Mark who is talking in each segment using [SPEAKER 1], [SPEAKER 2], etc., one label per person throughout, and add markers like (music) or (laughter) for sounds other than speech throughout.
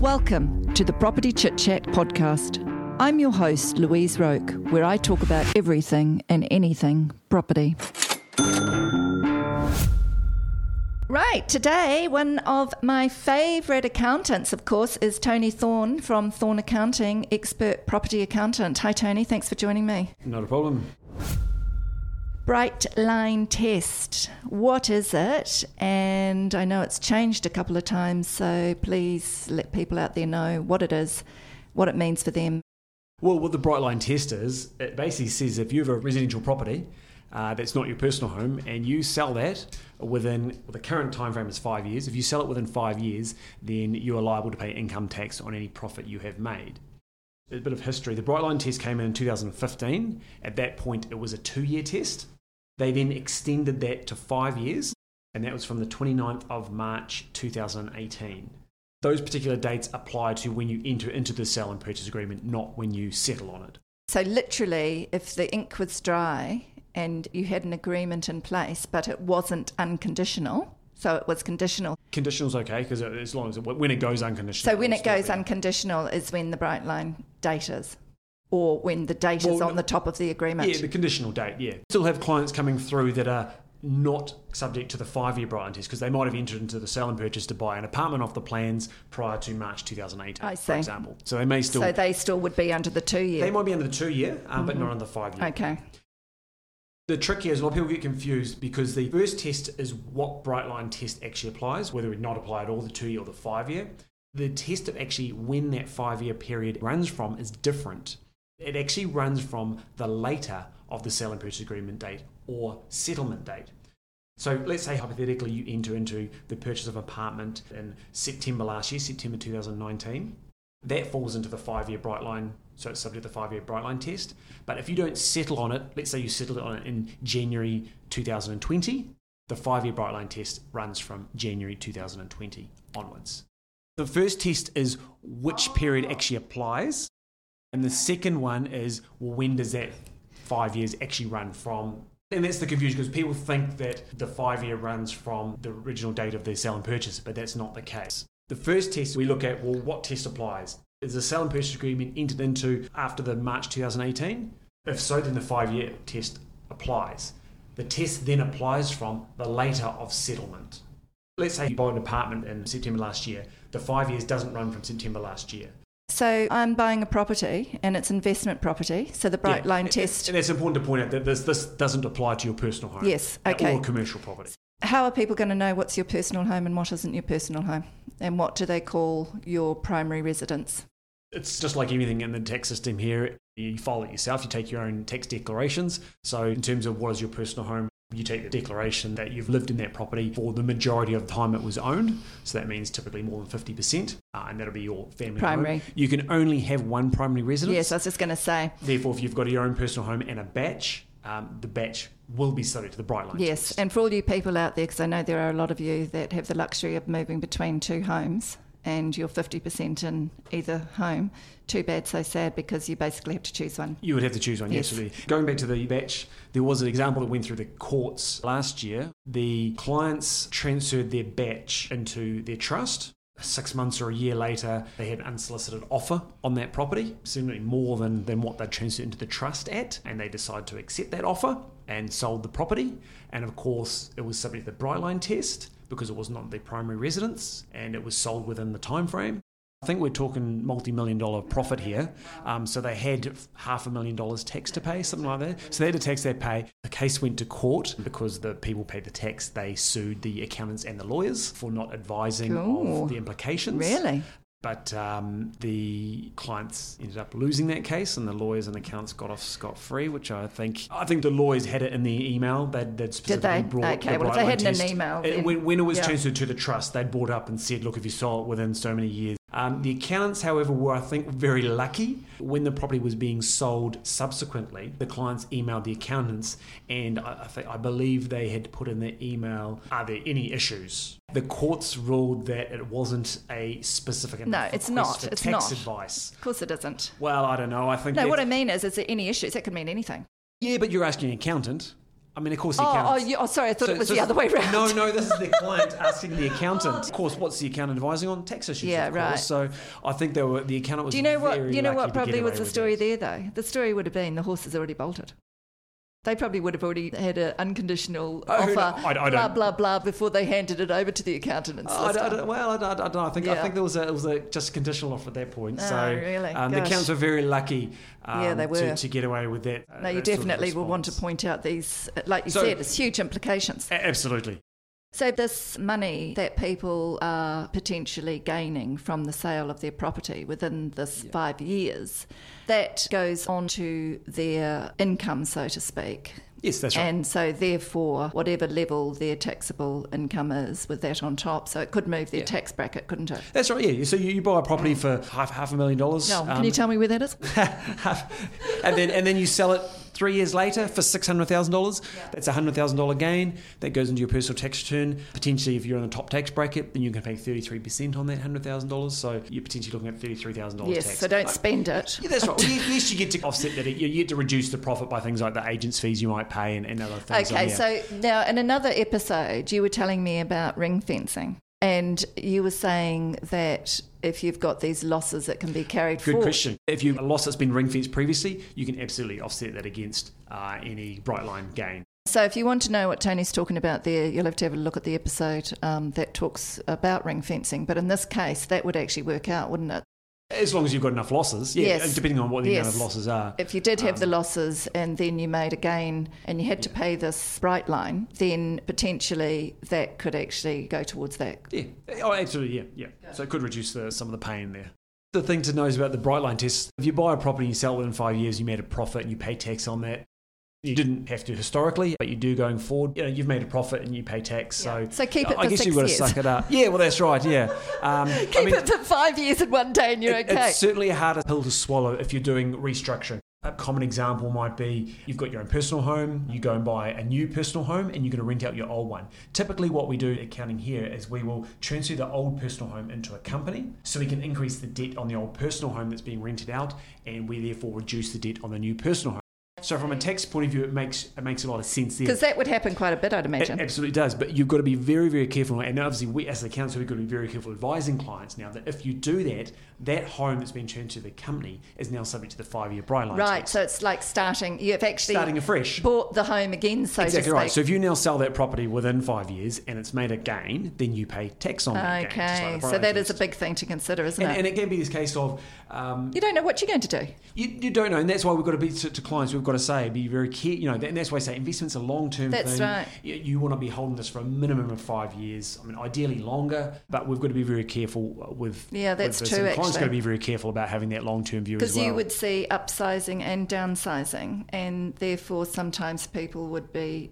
[SPEAKER 1] Welcome to the Property Chit Chat podcast. I'm your host, Louise Roke, where I talk about everything and anything property. Right, today, one of my favourite accountants, of course, is Tony Thorne from Thorne Accounting, expert property accountant. Hi, Tony, thanks for joining me.
[SPEAKER 2] Not a problem.
[SPEAKER 1] Bright line test. What is it? And I know it's changed a couple of times, so please let people out there know what it is, what it means for them.
[SPEAKER 2] Well, what the bright line test is, it basically says if you have a residential property uh, that's not your personal home and you sell that within well, the current time frame is five years. If you sell it within five years, then you are liable to pay income tax on any profit you have made. A bit of history. The bright line test came in in 2015. At that point, it was a two-year test. They then extended that to five years, and that was from the 29th of March 2018. Those particular dates apply to when you enter into the sale and purchase agreement, not when you settle on it.
[SPEAKER 1] So, literally, if the ink was dry and you had an agreement in place, but it wasn't unconditional, so it was conditional.
[SPEAKER 2] Conditional's okay because as long as it, when it goes unconditional.
[SPEAKER 1] So, when it goes unconditional is when the bright line date is, or when the date is on the top of the agreement.
[SPEAKER 2] Yeah, the conditional date, yeah. Still have clients coming through that are not subject to the five year test because they might have entered into the sale and purchase to buy an apartment off the plans prior to March 2018,
[SPEAKER 1] I
[SPEAKER 2] for example. So they may still,
[SPEAKER 1] so, they still would be under the two year.
[SPEAKER 2] they might be under the two year, um, but not under the five year.
[SPEAKER 1] okay.
[SPEAKER 2] The trick here is a lot of people get confused because the first test is what bright line test actually applies, whether it not apply at all, the two year or the five year. The test of actually when that five year period runs from is different. It actually runs from the later of the sale and purchase agreement date or settlement date. So let's say hypothetically you enter into the purchase of an apartment in September last year, September 2019. That falls into the five year bright line, so it's subject to the five year bright line test. But if you don't settle on it, let's say you settled on it in January 2020, the five year bright line test runs from January 2020 onwards. The first test is which period actually applies, and the second one is well, when does that five years actually run from? And that's the confusion because people think that the five year runs from the original date of their sale and purchase, but that's not the case. The first test we look at, well, what test applies? Is the sale and purchase agreement entered into after the March 2018? If so, then the five year test applies. The test then applies from the later of settlement. Let's say you bought an apartment in September last year. The five years doesn't run from September last year.
[SPEAKER 1] So, I'm buying a property and it's investment property. So, the bright
[SPEAKER 2] Yeah,
[SPEAKER 1] line test.
[SPEAKER 2] And it's important to point out that this, this doesn't apply to your personal home.
[SPEAKER 1] Yes, okay.
[SPEAKER 2] Or commercial property.
[SPEAKER 1] How are people going to know what's your personal home and what isn't your personal home? And what do they call your primary residence?
[SPEAKER 2] It's just like anything in the tax system here. You file it yourself, you take your own tax declarations. So, in terms of what is your personal home, you take the declaration that you've lived in that property for the majority of the time it was owned. So, that means typically more than 50%, uh, and that'll be your family
[SPEAKER 1] Primary.
[SPEAKER 2] home. You can only have one primary residence.
[SPEAKER 1] Yes, I was just going to say.
[SPEAKER 2] Therefore, if you've got your own personal home and a bach, um, the bach will be subject to the bright line.
[SPEAKER 1] Yes,
[SPEAKER 2] test.
[SPEAKER 1] and for all you people out there, because I know there are a lot of you that have the luxury of moving between two homes and you're 50% in either home, too bad, so sad, because you basically have to choose one.
[SPEAKER 2] You would have to choose one, yes.
[SPEAKER 1] Yes.
[SPEAKER 2] Going back to the bach, there was an example that went through the courts last year. The clients transferred their bach into their trust. Six months or a year later, they had an unsolicited offer on that property, certainly more than, than what they transferred into the trust at, and they decided to accept that offer and sold the property. And of course, it was subject to the bright line test because it was not their primary residence and it was sold within the time frame. I think we're talking multi-million dollar profit here. Um, so they had half a million dollars tax to pay, something like that. So they had a tax they pay. The case went to court because the people paid the tax. They sued the accountants and the lawyers for not advising
[SPEAKER 1] Cool.
[SPEAKER 2] of the implications.
[SPEAKER 1] Really?
[SPEAKER 2] But um, the clients ended up losing that case, and the lawyers and accountants got off scot free, which I think I think the lawyers had it in the email. They'd, they'd specifically
[SPEAKER 1] they?
[SPEAKER 2] brought
[SPEAKER 1] Okay,
[SPEAKER 2] the
[SPEAKER 1] well, if they had an email,
[SPEAKER 2] It- when, when it was
[SPEAKER 1] yeah.
[SPEAKER 2] transferred to the trust, they'd brought up and said, look, if you saw it within so many years. Um, the accountants, however, were I think very lucky when the property was being sold. Subsequently, the clients emailed the accountants, and I, I think I believe they had put in their email, "Are there any issues?" The courts ruled that it wasn't a specific
[SPEAKER 1] No, it's not. It's
[SPEAKER 2] tax
[SPEAKER 1] not.
[SPEAKER 2] advice.
[SPEAKER 1] Of course it isn't.
[SPEAKER 2] Well, I don't know. I think
[SPEAKER 1] No, what I mean is, is there any issues? That could mean anything.
[SPEAKER 2] yeah, but you're asking an accountant. I mean, of course, the
[SPEAKER 1] Oh, oh,
[SPEAKER 2] accountants.
[SPEAKER 1] you, oh, sorry, I thought
[SPEAKER 2] So-
[SPEAKER 1] it was
[SPEAKER 2] so-
[SPEAKER 1] the other way around.
[SPEAKER 2] No, no, this is the (laughs) client asking the accountant. Of course, what's the accountant advising on? Tax issues.
[SPEAKER 1] Yeah,
[SPEAKER 2] of course.
[SPEAKER 1] right.
[SPEAKER 2] So I think they were the accountant was.
[SPEAKER 1] Do you know what? You know what probably was the story there, though. The story would have been the horse has already bolted. They probably would have already had an unconditional
[SPEAKER 2] Oh,
[SPEAKER 1] offer,
[SPEAKER 2] I- I
[SPEAKER 1] blah blah blah, before they handed it over to the accountant and
[SPEAKER 2] Oh, I, don't- I don't- well, I, don't- I don't know. I think I think there was a it was a just a conditional offer at that point.
[SPEAKER 1] Oh,
[SPEAKER 2] so
[SPEAKER 1] really?
[SPEAKER 2] um, the accountants were very lucky. Um,
[SPEAKER 1] Yeah, they were.
[SPEAKER 2] to, to get away with that. uh,
[SPEAKER 1] no, you
[SPEAKER 2] that sort of
[SPEAKER 1] definitely will want to point out these, like you
[SPEAKER 2] So-
[SPEAKER 1] said, it's huge implications.
[SPEAKER 2] A- Absolutely.
[SPEAKER 1] So, this money that people are potentially gaining from the sale of their property within this five years, that goes on to their income, so to speak.
[SPEAKER 2] Yes, that's right.
[SPEAKER 1] And so, therefore, whatever level their taxable income is, with that on top, so it could move their
[SPEAKER 2] Yeah.
[SPEAKER 1] tax bracket, couldn't it?
[SPEAKER 2] That's right. Yeah. So you, you buy a property for half half a million dollars.
[SPEAKER 1] No,
[SPEAKER 2] um,
[SPEAKER 1] can you tell me where that is? (laughs)
[SPEAKER 2] and then and then you sell it three years later for six hundred thousand dollars. That's a hundred thousand dollar gain that goes into your personal tax return. Potentially, if you're in the top tax bracket, then you can pay thirty three percent on that hundred thousand dollars. So you're potentially looking at thirty three thousand dollars
[SPEAKER 1] Yes,
[SPEAKER 2] tax.
[SPEAKER 1] so don't spend it.
[SPEAKER 2] yeah, that's right. Well, (laughs) at least you get to offset that. You get to reduce the profit by things like the agents' fees you might pay and, and other things.
[SPEAKER 1] Okay,
[SPEAKER 2] on there.
[SPEAKER 1] so now in another episode, you were telling me about ring fencing, and you were saying that if you've got these losses, it can be carried
[SPEAKER 2] Good
[SPEAKER 1] forward.
[SPEAKER 2] question. If you a loss that's been ring fenced previously, you can absolutely offset that against uh, any bright line gain.
[SPEAKER 1] So, if you want to know what Tony's talking about there, you'll have to have a look at the episode um, that talks about ring fencing. But in this case, that would actually work out, wouldn't it?
[SPEAKER 2] As long as you've got enough losses, yeah,
[SPEAKER 1] Yes.
[SPEAKER 2] depending on what the amount of losses are.
[SPEAKER 1] If you did have
[SPEAKER 2] Um,
[SPEAKER 1] the losses and then you made a gain and you had to pay this bright line, then potentially that could actually go towards that.
[SPEAKER 2] Yeah, oh, absolutely, yeah, yeah. So it could reduce the, some of the pain there. The thing to know is about the bright line test. If you buy a property and you sell it within five years, you made a profit and you pay tax on that. You didn't have to historically, but you do going forward. You know, you've made a profit and you pay tax. So,
[SPEAKER 1] So keep it
[SPEAKER 2] I guess
[SPEAKER 1] six
[SPEAKER 2] you've got to suck it up. Yeah, well, that's right. Yeah, um, (laughs)
[SPEAKER 1] Keep
[SPEAKER 2] I mean,
[SPEAKER 1] it for five years and one day and you're
[SPEAKER 2] it-
[SPEAKER 1] okay.
[SPEAKER 2] It's certainly a harder pill to swallow if you're doing restructuring. A common example might be you've got your own personal home, you go and buy a new personal home, and you're going to rent out your old one. Typically, what we do accounting here is we will transfer the old personal home into a company so we can increase the debt on the old personal home that's being rented out, and we therefore reduce the debt on the new personal home. So, from a tax point of view, it makes it makes a lot of sense there.
[SPEAKER 1] Because that would happen quite a bit, I'd
[SPEAKER 2] It
[SPEAKER 1] imagine.
[SPEAKER 2] absolutely does, but you've got to be very, very careful. And obviously, we as the council, we've got to be very careful advising clients now that if you do that, that home that's been turned to the company is now subject to the five-year bright line
[SPEAKER 1] Right,
[SPEAKER 2] test.
[SPEAKER 1] so it's like starting, you've actually
[SPEAKER 2] starting afresh.
[SPEAKER 1] bought the home again, so
[SPEAKER 2] Exactly
[SPEAKER 1] to speak.
[SPEAKER 2] right. So if you now sell that property within five years and it's made a gain, then you pay tax on that gain. like
[SPEAKER 1] okay, so that is a big thing to consider, isn't
[SPEAKER 2] And,
[SPEAKER 1] it?
[SPEAKER 2] and it can be this case of um,
[SPEAKER 1] you don't know what you're going to do.
[SPEAKER 2] you, you don't know, and that's why we've got to be to, to clients. We've got to say, be very careful. You know, and that's why I say investments are long term.
[SPEAKER 1] That's
[SPEAKER 2] thing.
[SPEAKER 1] right.
[SPEAKER 2] You, you want to be holding this for a minimum of five years. I mean, ideally longer, but we've got to be very careful uh, with.
[SPEAKER 1] Yeah,
[SPEAKER 2] with
[SPEAKER 1] that's
[SPEAKER 2] this.
[SPEAKER 1] true,
[SPEAKER 2] And clients got to be very careful about having that long term view as
[SPEAKER 1] Because
[SPEAKER 2] well.
[SPEAKER 1] you would see upsizing and downsizing, and therefore sometimes people would be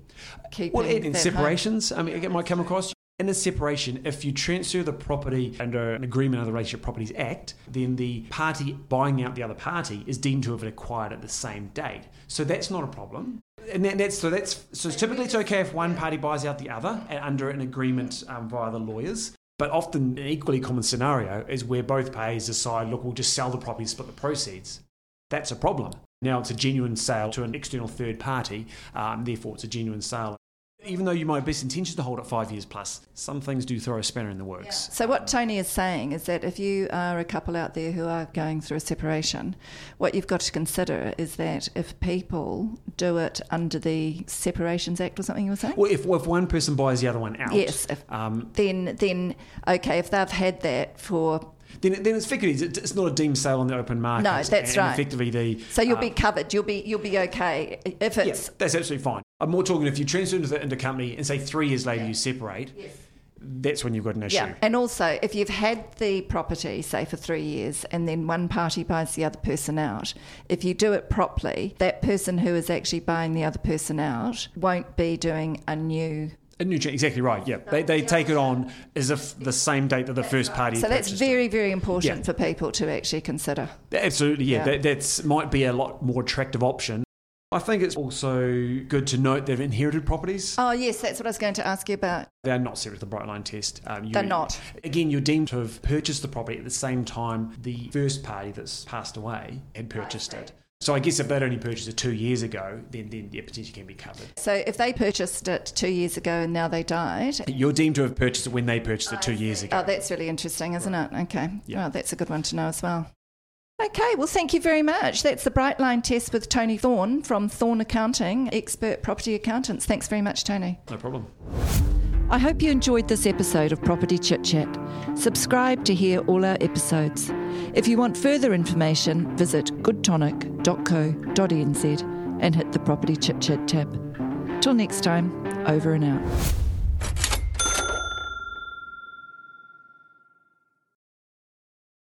[SPEAKER 1] keeping
[SPEAKER 2] Well, and separations, I mean, it might come across. In a separation, if you transfer the property under an agreement under the Relationship Properties Act, then the party buying out the other party is deemed to have acquired at the same date. So that's not a problem. And that, that's so that's so typically it's okay if one party buys out the other under an agreement um, via the lawyers. But often an equally common scenario is where both parties decide, look, we'll just sell the property, split the proceeds. That's a problem. Now it's a genuine sale to an external third party, um, therefore it's a genuine sale. Even though you might have best intentions to hold it five years plus, some things do throw a spanner in the works.
[SPEAKER 1] So what Tony is saying is that if you are a couple out there who are going through a separation, what you've got to consider is that if people do it under the Separations Act or something you were saying,
[SPEAKER 2] Well, if, if one person buys the other one out,
[SPEAKER 1] Yes, if-
[SPEAKER 2] um,
[SPEAKER 1] then then okay, if they've had that for
[SPEAKER 2] then, then it's effectively it's not a deemed sale on the open market.
[SPEAKER 1] No, that's
[SPEAKER 2] and
[SPEAKER 1] right.
[SPEAKER 2] Effectively, the
[SPEAKER 1] so you'll
[SPEAKER 2] uh,
[SPEAKER 1] be covered, you'll be you'll be okay if
[SPEAKER 2] yeah,
[SPEAKER 1] it's
[SPEAKER 2] that's absolutely fine. I'm more talking if you transfer into the into company and say three years later you separate, that's when you've got an issue.
[SPEAKER 1] Yeah, and also if you've had the property, say for three years, and then one party buys the other person out, if you do it properly, that person who is actually buying the other person out won't be doing a new.
[SPEAKER 2] A new change, exactly right. Yeah, they, they take it on as if the same date that the first party.
[SPEAKER 1] So that's
[SPEAKER 2] purchased it.
[SPEAKER 1] very, very important
[SPEAKER 2] Yeah.
[SPEAKER 1] for people to actually consider.
[SPEAKER 2] Absolutely, yeah.
[SPEAKER 1] Yeah.
[SPEAKER 2] That that's might be a lot more attractive option. I think it's also good to note they've inherited properties.
[SPEAKER 1] Oh yes, that's what I was going to ask you about.
[SPEAKER 2] They're not subject to the bright line test. Um, you-
[SPEAKER 1] They're not.
[SPEAKER 2] Again, you're deemed to have purchased the property at the same time the first party that's passed away had purchased it. So I guess if they'd only purchased it two years ago, then then yeah, potentially can be covered.
[SPEAKER 1] So if they purchased it two years ago and now they died,
[SPEAKER 2] You're deemed to have purchased it when they purchased it two years ago.
[SPEAKER 1] oh, that's really interesting, isn't it? Okay.
[SPEAKER 2] Yeah.
[SPEAKER 1] Oh, that's a good one to know as well. Okay, well, thank you very much. That's the Bright Line test with Tony Thorne from Thorne Accounting, expert property accountants. Thanks very much, Tony.
[SPEAKER 2] No problem.
[SPEAKER 1] I hope you enjoyed this episode of Property Chit Chat. Subscribe to hear all our episodes. If you want further information, visit goodtonic.co.nz and hit the Property Chit Chat tab. Till next time, over and out.